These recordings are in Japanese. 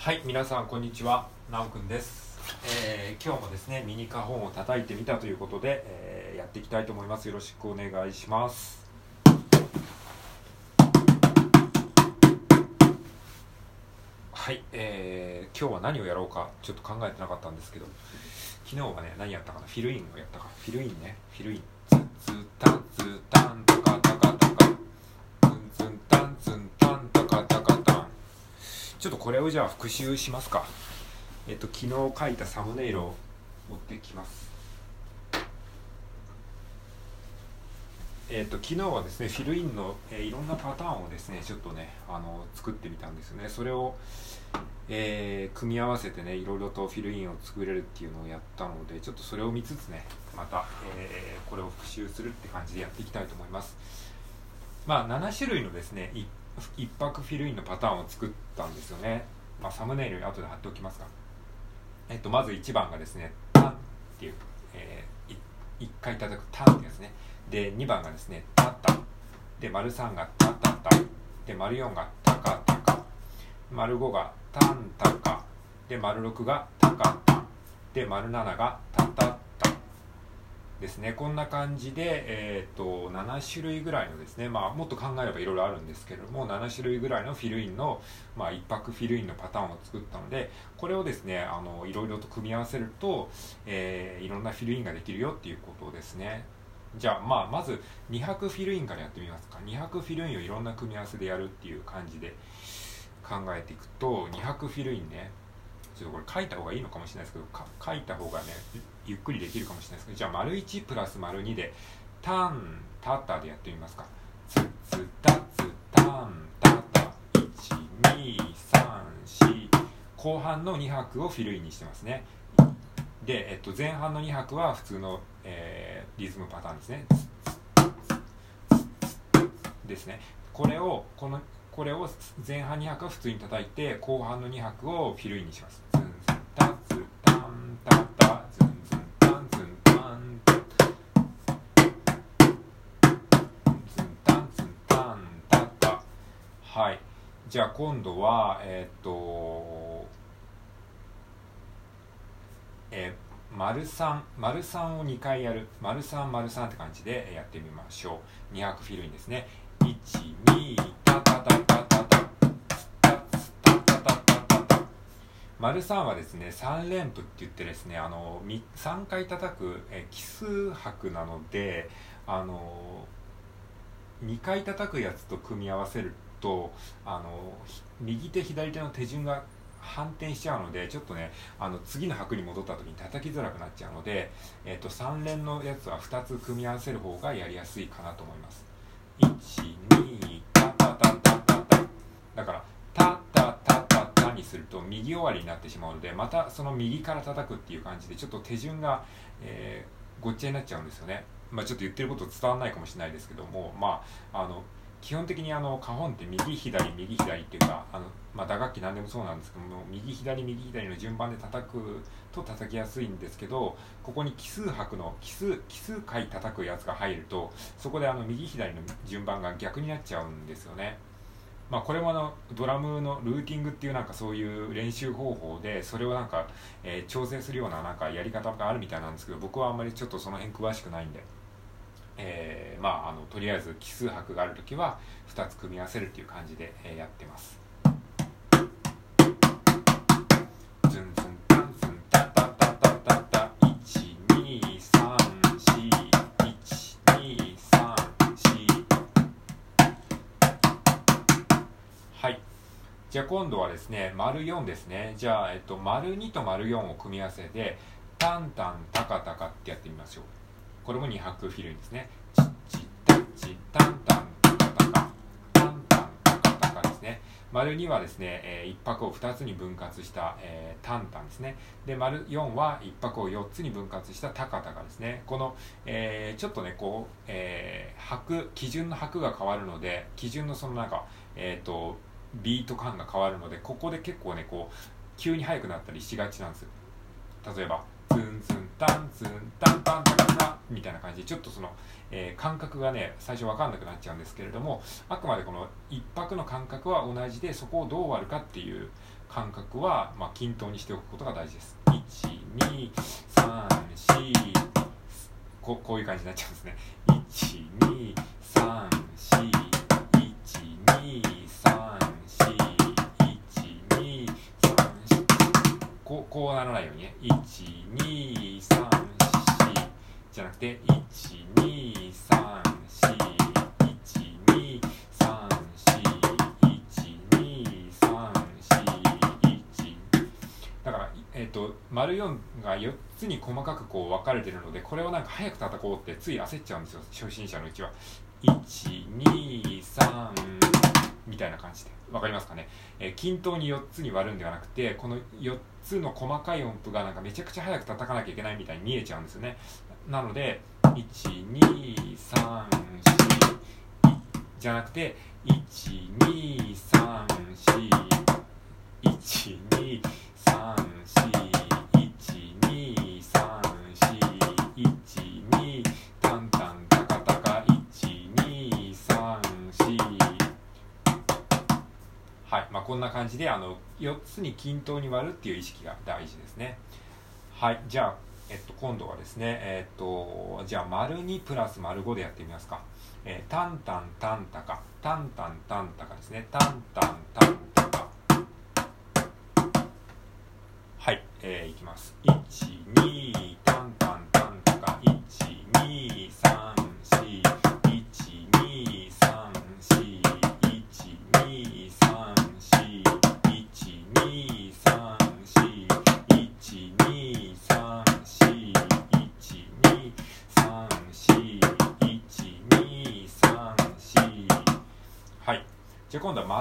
はい皆さんこんにちは。なおくんです、えー今日もですねミニカホンを叩いてみたということで、えーやっていきたいと思います。よろしくお願いします。はい、えー今日は何をやろうかちょっと考えてなかったんですけど昨日はね何やったかな？フィルインをやったか。フィルインね。フィルイン。ツンツンタンツンタン。これをじゃあ復習しますか。えっと昨日書いたサムネイルを持ってきます。えっと昨日はですねフィルインの、えーいろんなパターンをですねちょっとねあの作ってみたんですよね。それを、えー組み合わせてねいろいろとフィルインを作れるっていうのをやったのでちょっとそれを見つつねまた、えーこれを復習するって感じでやっていきたいと思います。まあ7種類のですね一泊フィルインのパターンを作ったんですよね、まあ、サムネイルに後で貼っておきますが、えっと、まず1番がですね「タン」っていう、えー、1回叩く「タン」ってやつね。で2番がですね「タタ」で丸3が「タタタ」で丸4が「タカタカ」丸5が「タンタカ」で丸6が「タカタ。ン」で丸7が「タタタ」ですね。こんな感じで、えー、と7種類ぐらいのですね、まあ、もっと考えればいろいろあるんですけれども7種類ぐらいのフィルインの、まあ、一泊フィルインのパターンを作ったのでこれをですねあのいろいろと組み合わせると、えーいろんなフィルインができるよっていうことですね。じゃあ、まあ、まず2泊フィルインからやってみますか。2泊フィルインをいろんな組み合わせでやるっていう感じで考えていくと2泊フィルインねちょっとこれ書いた方がいいのかもしれないですけど書いた方がねゆっくりできるかもしれないですけどじゃあ丸1プラス丸2でタンタタでやってみますか。ツツタツタンタタ1234後半の2拍をフィルインにしてますね。で、えっと、前半の2拍は普通の、えーリズムパターンですね。ですね。これをこのこれを前半2拍は普通に叩いて後半の2拍をフィルインにします。じゃあ今度はえー、っとえー、丸3丸3を2回やる。丸3丸3って感じでやってみましょう。2拍フィルインですね。12タタタタタタ丸三はですね3連符って言ってですねあの3回叩くえ奇数拍なのであの2回叩くやつと組み合わせるとあの右手左手の手順が反転しちゃうのでちょっとねあの次の拍に戻った時に叩きづらくなっちゃうので、えっと3連のやつは2つ組み合わせる方がやりやすいかなと思います。12タタタタタタだからタタタタタにすると右終わりになってしまうのでまたその右から叩くっていう感じでちょっと手順が、えーごっちゃになっちゃうんですよね。まあちょっと言ってること伝わらないかもしれないですけどもまああの基本的にあのカホンって右左右左っていうかあの、まあ、打楽器何でもそうなんですけども右左右左の順番で叩くと叩きやすいんですけどここに奇数拍の奇数奇数回叩くやつが入るとそこであの右左の順番が逆になっちゃうんですよね。まあ、これもあのドラムのルーティングっていうなんかそういう練習方法でそれをなんか、え調整するようななんかやり方があるみたいなんですけど僕はあんまりちょっとその辺詳しくないんで。えーまあ、あのとりあえず奇数拍がある時は2つ組み合わせるっていう感じで、えーやってます。はい。じゃあ今度はですね丸4ですね。じゃあ、えっと、丸2と丸4を組み合わせでタンタンタカタカってやってみましょう。これも2拍フィルインですね。チッチッタッチタンタンタカタカタンタンタカタカですね。丸2はですね、え1拍を2つに分割した、えータンタンですね。で、丸4は1拍を4つに分割したタカタカですね。この、えーちょっとね、こう、えー拍、基準の拍が変わるので、基準のそのなんか、えっ、と、ビート感が変わるので、ここで結構ね、こう、急に速くなったりしがちなんです。例えばツンツンタンツンタンタンタカタみたいな感じでちょっとその、えー感覚がね最初分かんなくなっちゃうんですけれどもあくまでこの一拍の感覚は同じでそこをどう割るかっていう感覚は、まあ、均等にしておくことが大事です1234ここういう感じになっちゃうんですね1234こうこうならないようにね。1234じゃなくて1234123412341だからえっ、ー、と丸4が4つに細かくこう分かれてるのでこれをなんか早く叩こうってつい焦っちゃうんですよ初心者のうちは。123みたいな感じで。分かりますかね、えー、均等に4つに割るんではなくてこの4つの細かい音符がなんかめちゃくちゃ早く叩かなきゃいけないみたいに見えちゃうんですよね。なので1234じゃなくて1 2 3 4んな感じであの4つに均等に割るっていう意識が大事ですね。はいじゃあ、えっと、今度はですねえっとじゃあ丸2プラス丸5でやってみますか、えー、タンタンタンタカ。タンタンタンタカですね。タンタンタンタカ。はい、えー、いきます。1 2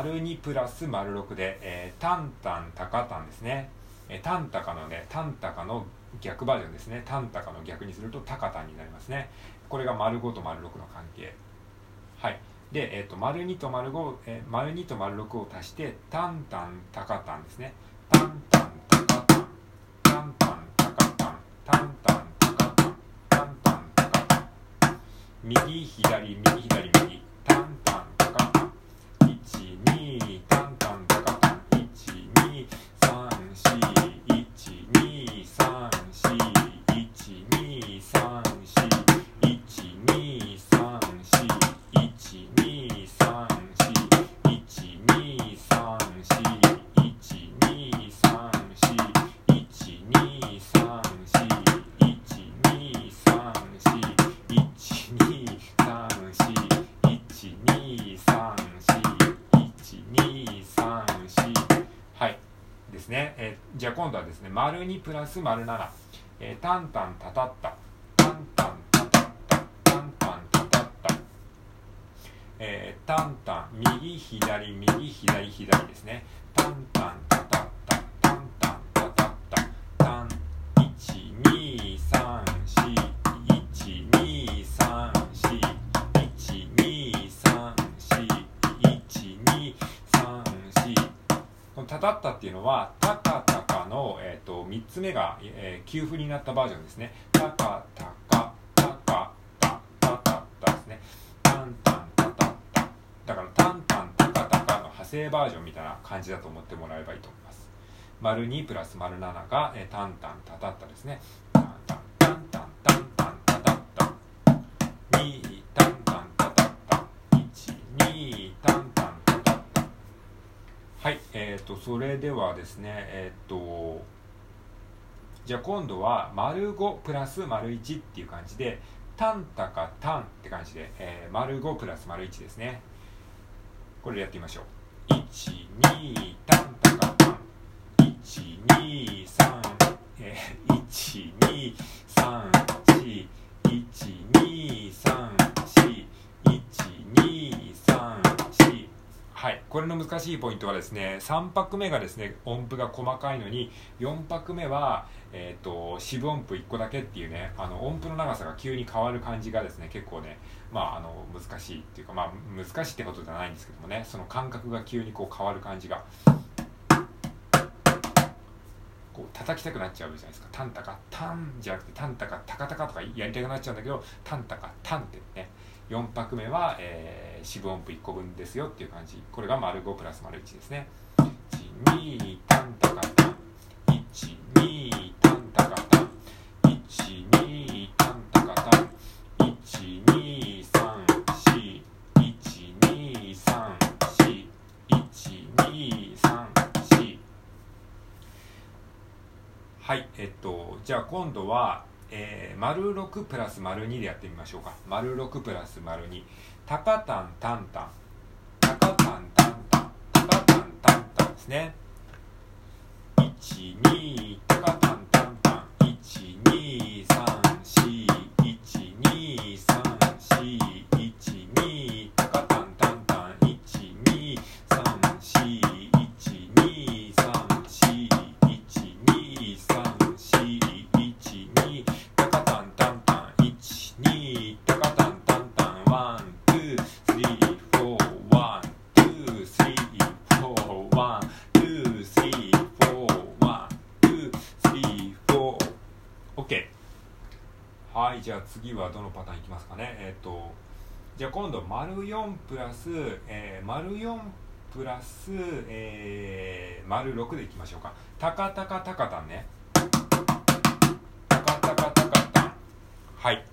丸2プラス丸6で、えー、タンタンタカタンですね。えー、タンタカのね、タンタカの逆バージョンですね。タンタカの逆にするとタカタンになりますね。これが丸5と丸6の関係。はい。で、えっ、ー、と、丸2と丸5、えー、丸2と丸6を足して、タンタンタカタンですね。タンタンタカタン、タンタンタカタン、タンタンタカタン、タンタンタカタン。右、左、右、左、右。です今度はですね丸2プラス丸7、えー、タンタンタタッタ。タンタンタタッタ。タンタンタタッタ。えー、タンタン右左右左左ですね。タンタンつ目が、えー、給付になったバージョンですね。たかたか、たかた、たたったですね。タンタンたたった。だから、タンタンたかたかの派生バージョンみたいな感じだと思ってもらえばいいと思います。丸2プラス丸7が、えー、タンタンたたったですね。タンタン、タンタン、タンタンたたった。2、タンタンたたった。1、2、タンタンタタタはい、えっ、ー、と、それではですね、えっ、ー、と、じゃあ今度は、丸5プラス丸1っていう感じで、タンタカタンって感じで、えー、丸5プラス丸1ですね。これでやってみましょう。1、2、タンタカタン。1、2、3、えー、1、これの難しいポイントはですね3拍目がですね音符が細かいのに4拍目は、えーと、四分音符1個だけっていうねあの音符の長さが急に変わる感じがですね結構ね、まあ、あの難しいっていうか、まあ、難しいってことじゃないんですけどもねその感覚が急にこう変わる感じがこう叩きたくなっちゃうじゃないですか。タンタカタンじゃなくてタンタカタカタカとかやりたくなっちゃうんだけどタンタカタンってね4拍目は、えー、四分音符1個分ですよっていう感じ。これが丸5プラス丸1ですね。12タンタカタん12タンタカタん12タンタカタん123412341234はいえっとじゃあ今度はえー、丸6プラス丸2でやってみましょうか。丸6プラス丸2。たかたんたんたん。たかたんたんたん。たかたんたんたんですね。1、2、次はどのパターンいきますかね？えっ、とじゃあ今度丸4プラス、えー、丸4プラス、えー、丸6でいきましょうか。タカタカタカタンね。タカタカタカタン。はい。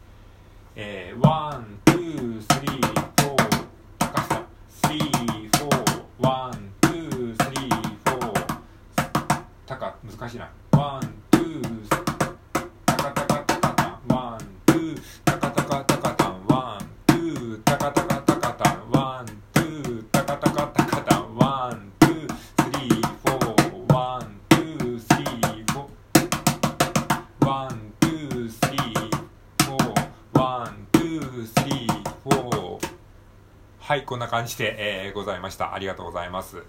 えー、ワン、ツー、スリー、フォー、高さ、スリー、フォー、ワン、ツー、スリー、フォー、高、難しいな。感じで、えーございました。ありがとうございます。